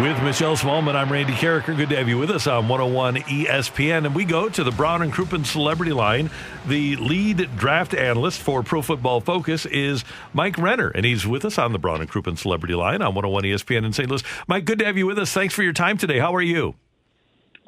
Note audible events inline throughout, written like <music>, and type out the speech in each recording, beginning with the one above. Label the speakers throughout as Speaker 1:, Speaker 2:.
Speaker 1: With Michelle Smallman, I'm Randy Karraker. Good to have you with us on 101 ESPN. And we go to the Brown and Crouppen Celebrity Line. The lead draft analyst for Pro Football Focus is Mike Renner, and he's with us on the Brown and Crouppen Celebrity Line on 101 ESPN in St. Louis. Mike, good to have you with us. Thanks for your time today. How are you?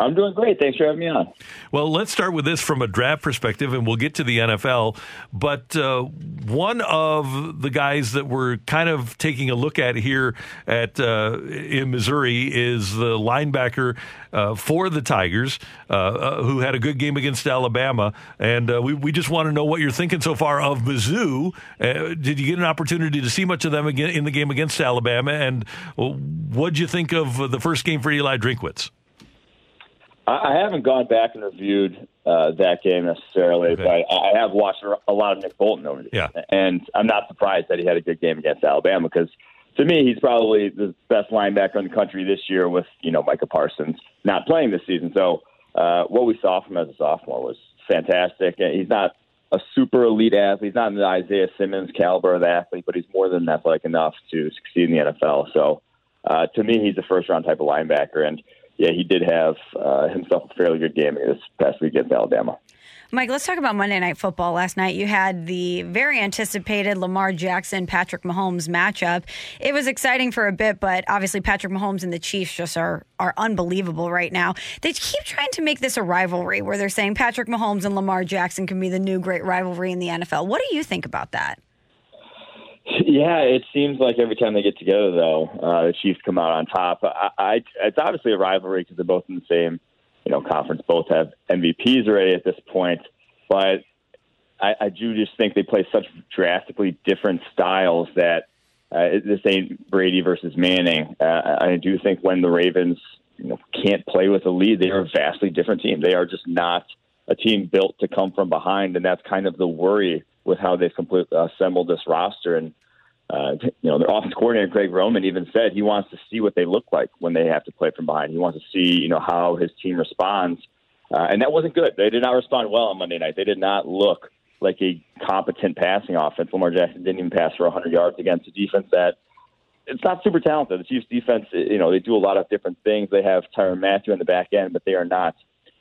Speaker 2: I'm doing great. Thanks for having me on.
Speaker 1: Well, let's start with this from a draft perspective, and we'll get to the NFL. But uh, one of the guys that we're kind of taking a look at here at uh, in Missouri is the linebacker uh, for the Tigers, uh, uh, who had a good game against Alabama. And uh, we we just want to know what you're thinking so far of Mizzou. did you get an opportunity to see much of them in the game against Alabama? And what'd you think of the first game for Eli Drinkwitz?
Speaker 2: I haven't gone back and reviewed uh, that game necessarily, okay. but I have watched a lot of Nick Bolton over the
Speaker 1: yeah.
Speaker 2: and I'm not surprised that he had a good game against Alabama because to me he's probably the best linebacker in the country this year with you know Micah Parsons not playing this season. So uh, what we saw from him as a sophomore was fantastic. And he's not a super elite athlete. He's not the Isaiah Simmons caliber of athlete, but he's more than athletic enough to succeed in the NFL. So uh, to me, he's a first round type of linebacker and yeah, he did have uh, himself a fairly good game this past week against Alabama.
Speaker 3: Mike, let's talk about Monday Night Football. Last night, you had the very anticipated Lamar Jackson Patrick Mahomes matchup. It was exciting for a bit, but obviously Patrick Mahomes and the Chiefs just are are unbelievable right now. They keep trying to make this a rivalry, where they're saying Patrick Mahomes and Lamar Jackson can be the new great rivalry in the NFL. What do you think about that?
Speaker 2: Yeah, it seems like every time they get together, though, uh, the Chiefs come out on top. I, I, it's obviously a rivalry because they're both in the same, you know, conference. Both have MVPs already at this point, but I, I do just think they play such drastically different styles that uh, this ain't Brady versus Manning. Uh, I do think when the Ravens, you know, can't play with a lead, they are a vastly different team. They are just not a team built to come from behind, and that's kind of the worry with how they've complete, uh, assembled this roster. And uh, you know, their offense coordinator Greg Roman even said he wants to see what they look like when they have to play from behind. He wants to see, you know, how his team responds, uh, and that wasn't good. They did not respond well on Monday night. They did not look like a competent passing offense. Lamar Jackson didn't even pass for 100 yards against a defense that it's not super talented. The Chiefs' defense, you know, they do a lot of different things. They have Tyrann Mathieu in the back end, but they are not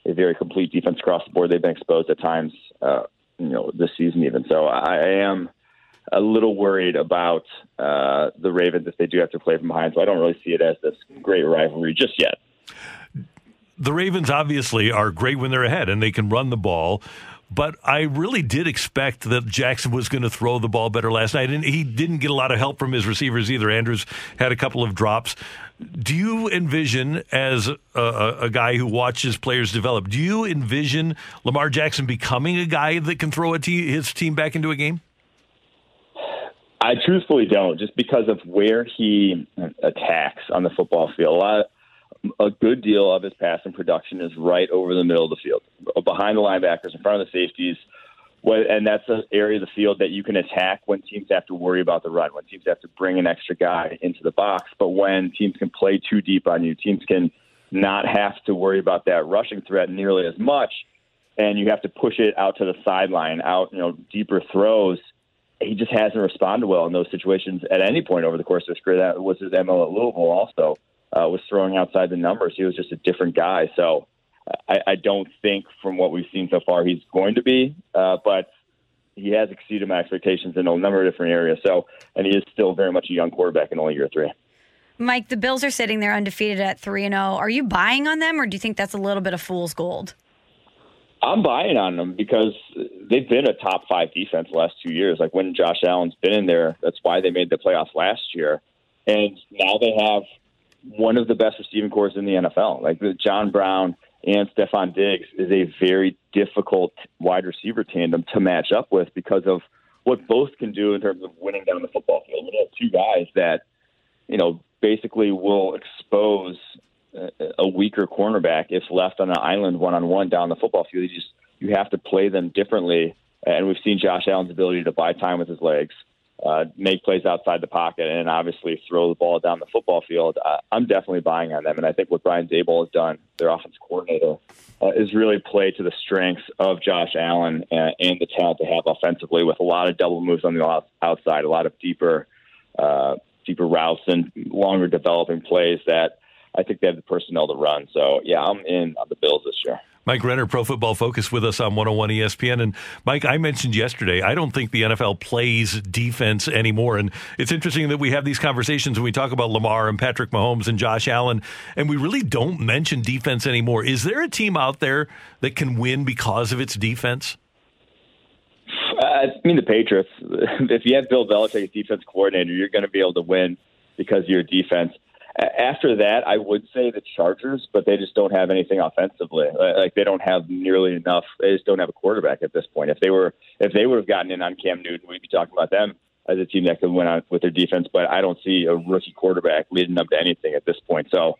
Speaker 2: a very complete defense across the board. They've been exposed at times, uh, you know, this season even. So I, I am a little worried about uh, the Ravens if they do have to play from behind. So I don't really see it as this great rivalry just yet.
Speaker 1: The Ravens obviously are great when they're ahead and they can run the ball. But I really did expect that Jackson was going to throw the ball better last night, and he didn't get a lot of help from his receivers either. Andrews had a couple of drops. Do you envision, as a, a, guy who watches players develop, do you envision Lamar Jackson becoming a guy that can throw his team back into a game?
Speaker 2: I truthfully don't, just because of where he attacks on the football field. A lot, a good deal of his passing production is right over the middle of the field, behind the linebackers, in front of the safeties. And that's an area of the field that you can attack when teams have to worry about the run, when teams have to bring an extra guy into the box. But when teams can play too deep on you, teams can not have to worry about that rushing threat nearly as much, and you have to push it out to the sideline, out you know deeper throws he just hasn't responded well in those situations at any point over the course of his career. That was his MO at Louisville. Also, uh, was throwing outside the numbers. He was just a different guy. So I, I don't think, from what we've seen so far, he's going to be. Uh, but he has exceeded my expectations in a number of different areas. So, and he is still very much a young quarterback in only year three.
Speaker 3: Mike, the Bills are sitting there undefeated at three and zero. Oh. Are you buying on them, or do you think that's a little bit of fool's gold?
Speaker 2: I'm buying on them because they've been a top five defense the last two years. Like when Josh Allen's been in there, that's why they made the playoffs last year. And now they have one of the best receiving corps in the NFL. Like the John Brown and Stefon Diggs is a very difficult wide receiver tandem to match up with because of what both can do in terms of winning down the football field. We have two guys that, you know, basically will expose a weaker cornerback if left on an island one on one down the football field. You just you have to play them differently. And we've seen Josh Allen's ability to buy time with his legs, uh, make plays outside the pocket, and obviously throw the ball down the football field. Uh, I'm definitely buying on them, and I think what Brian Daboll has done, their offensive coordinator, uh, is really play to the strengths of Josh Allen and, and the talent they have offensively, with a lot of double moves on the outside, a lot of deeper, uh, deeper routes and longer developing plays that I think they have the personnel to run. So yeah, I'm in on the Bills this year.
Speaker 1: Mike Renner, Pro Football Focus, with us on 101 ESPN. And Mike, I mentioned yesterday, I don't think the NFL plays defense anymore. And it's interesting that we have these conversations when we talk about Lamar and Patrick Mahomes and Josh Allen, and we really don't mention defense anymore. Is there a team out there that can win because of its defense?
Speaker 2: Uh, I mean, the Patriots. <laughs> If you have Bill Belichick as defense coordinator, you're going to be able to win because of your defense. After that, I would say the Chargers, but they just don't have anything offensively. Like they don't have nearly enough. They just don't have a quarterback at this point. If they were, if they would have gotten in on Cam Newton, we'd be talking about them as a team that could win on with their defense. But I don't see a rookie quarterback leading up to anything at this point. So,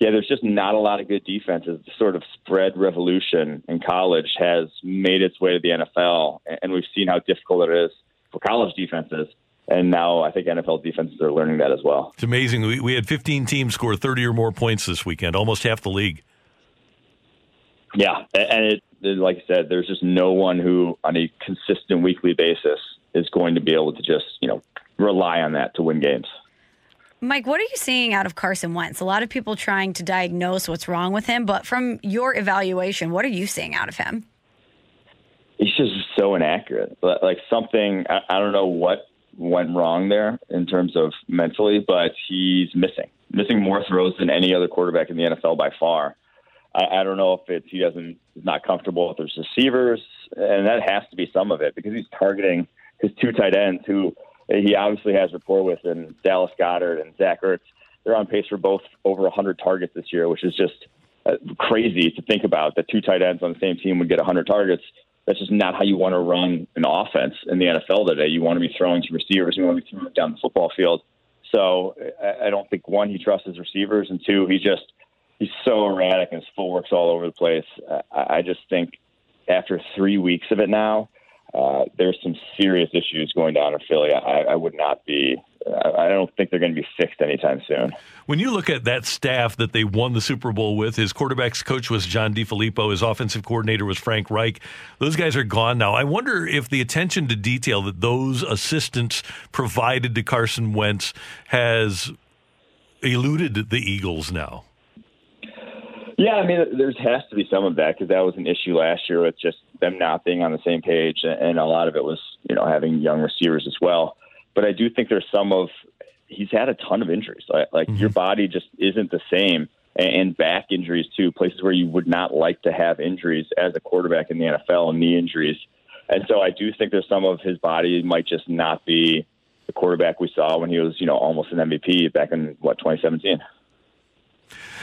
Speaker 2: yeah, there's just not a lot of good defenses. The sort of spread revolution in college has made its way to the NFL, and we've seen how difficult it is for college defenses and now I think NFL defenses are learning that as well.
Speaker 1: It's amazing. We, we had 15 teams score 30 or more points this weekend, almost half the league.
Speaker 2: Yeah, and it, like I said, there's just no one who, on a consistent weekly basis, is going to be able to just you know rely on that to win games.
Speaker 3: Mike, what are you seeing out of Carson Wentz? A lot of people trying to diagnose what's wrong with him, but from your evaluation, what are you seeing out of him?
Speaker 2: He's just so inaccurate. Like something, I don't know what went wrong there in terms of mentally, but he's missing missing more throws than any other quarterback in the NFL by far. I, I don't know if it's he doesn't is not comfortable with his receivers, and that has to be some of it because he's targeting his two tight ends who he obviously has rapport with and Dallas Goedert and Zach Ertz. They're on pace for both over 100 targets this year, which is just uh, crazy to think about. That two tight ends on the same team would get 100 targets that's just not how you want to run an offense in the NFL today. You want to be throwing to receivers. You want to be throwing down the football field. So I don't think one he trusts his receivers, and two he just he's so erratic and his footwork's all over the place. I just think after three weeks of it now, uh, there's some serious issues going down in Philly. I, I would not be. I don't think they're going to be fixed anytime soon.
Speaker 1: When you look at that staff that they won the Super Bowl with, his quarterbacks coach was John DeFilippo, his offensive coordinator was Frank Reich. Those guys are gone now. I wonder if the attention to detail that those assistants provided to Carson Wentz has eluded the Eagles now.
Speaker 2: Yeah, I mean, there has to be some of that because that was an issue last year with just them not being on the same page, and a lot of it was, you know, having young receivers as well. But I do think there's some of he's had a ton of injuries. Like, like mm-hmm. your body just isn't the same, and back injuries too, places where you would not like to have injuries as a quarterback in the NFL, and knee injuries. And so I do think there's some of his body might just not be the quarterback we saw when he was, you know, almost an MVP back in what 2017.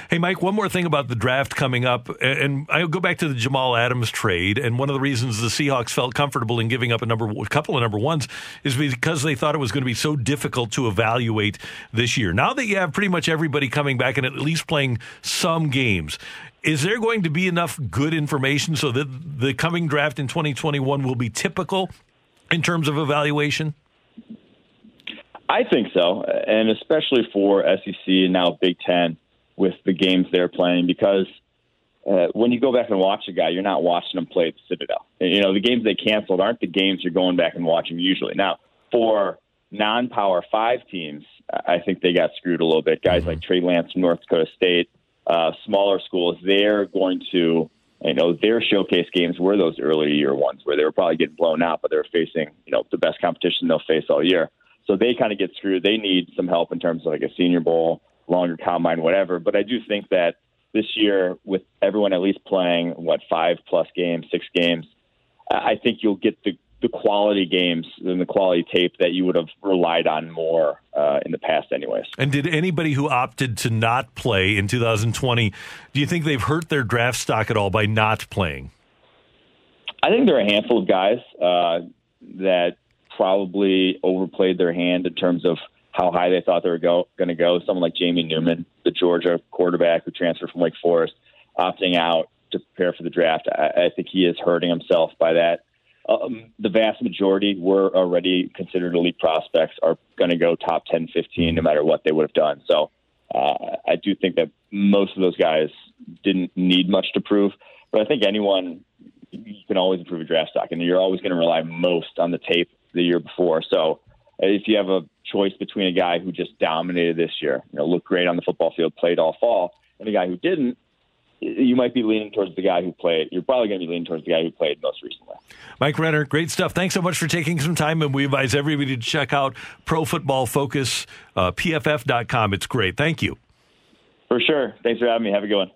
Speaker 1: Hey, Mike, one more thing about the draft coming up. And I'll go back to the Jamal Adams trade. And one of the reasons the Seahawks felt comfortable in giving up a, number, a couple of number ones is because they thought it was going to be so difficult to evaluate this year. Now that you have pretty much everybody coming back and at least playing some games, is there going to be enough good information so that the coming draft in 2021 will be typical in terms of evaluation?
Speaker 2: I think so, and especially for SEC and now Big Ten with the games they're playing because uh, when you go back and watch a guy, you're not watching him play at the Citadel. You know, the games they canceled aren't the games you're going back and watching usually. Now, for non-power five teams, I think they got screwed a little bit. Guys mm-hmm. like Trey Lance from North Dakota State, uh, smaller schools, they're going to, you know, their showcase games were those early year ones where they were probably getting blown out, but they were facing, you know, the best competition they'll face all year. So they kind of get screwed. They need some help in terms of like a Senior Bowl longer combine, whatever. But I do think that this year with everyone at least playing what five plus games, six games. I think you'll get the the quality games and the quality tape that you would have relied on more uh, in the past, anyways.
Speaker 1: And did anybody who opted to not play in 2020, do you think they've hurt their draft stock at all by not playing?
Speaker 2: I think there are a handful of guys uh, that probably overplayed their hand in terms of how high they thought they were go, going to go. Someone like Jamie Newman, the Georgia quarterback who transferred from Wake Forest, opting out to prepare for the draft. I, I think he is hurting himself by that. Um, the vast majority were already considered elite prospects, are going to go top 10, 15, no matter what they would have done. So uh, I do think that most of those guys didn't need much to prove. But I think anyone, you can always improve a draft stock, and you're always going to rely most on the tape the year before. So if you have a choice between a guy who just dominated this year, you know, looked great on the football field, played all fall, and a guy who didn't, you might be leaning towards the guy who played. You're probably going to be leaning towards the guy who played most recently.
Speaker 1: Mike Renner, great stuff. Thanks so much for taking some time, and we advise everybody to check out Pro Football Focus, uh, PFF.com. It's great. Thank you.
Speaker 2: For sure. Thanks for having me. Have a good one.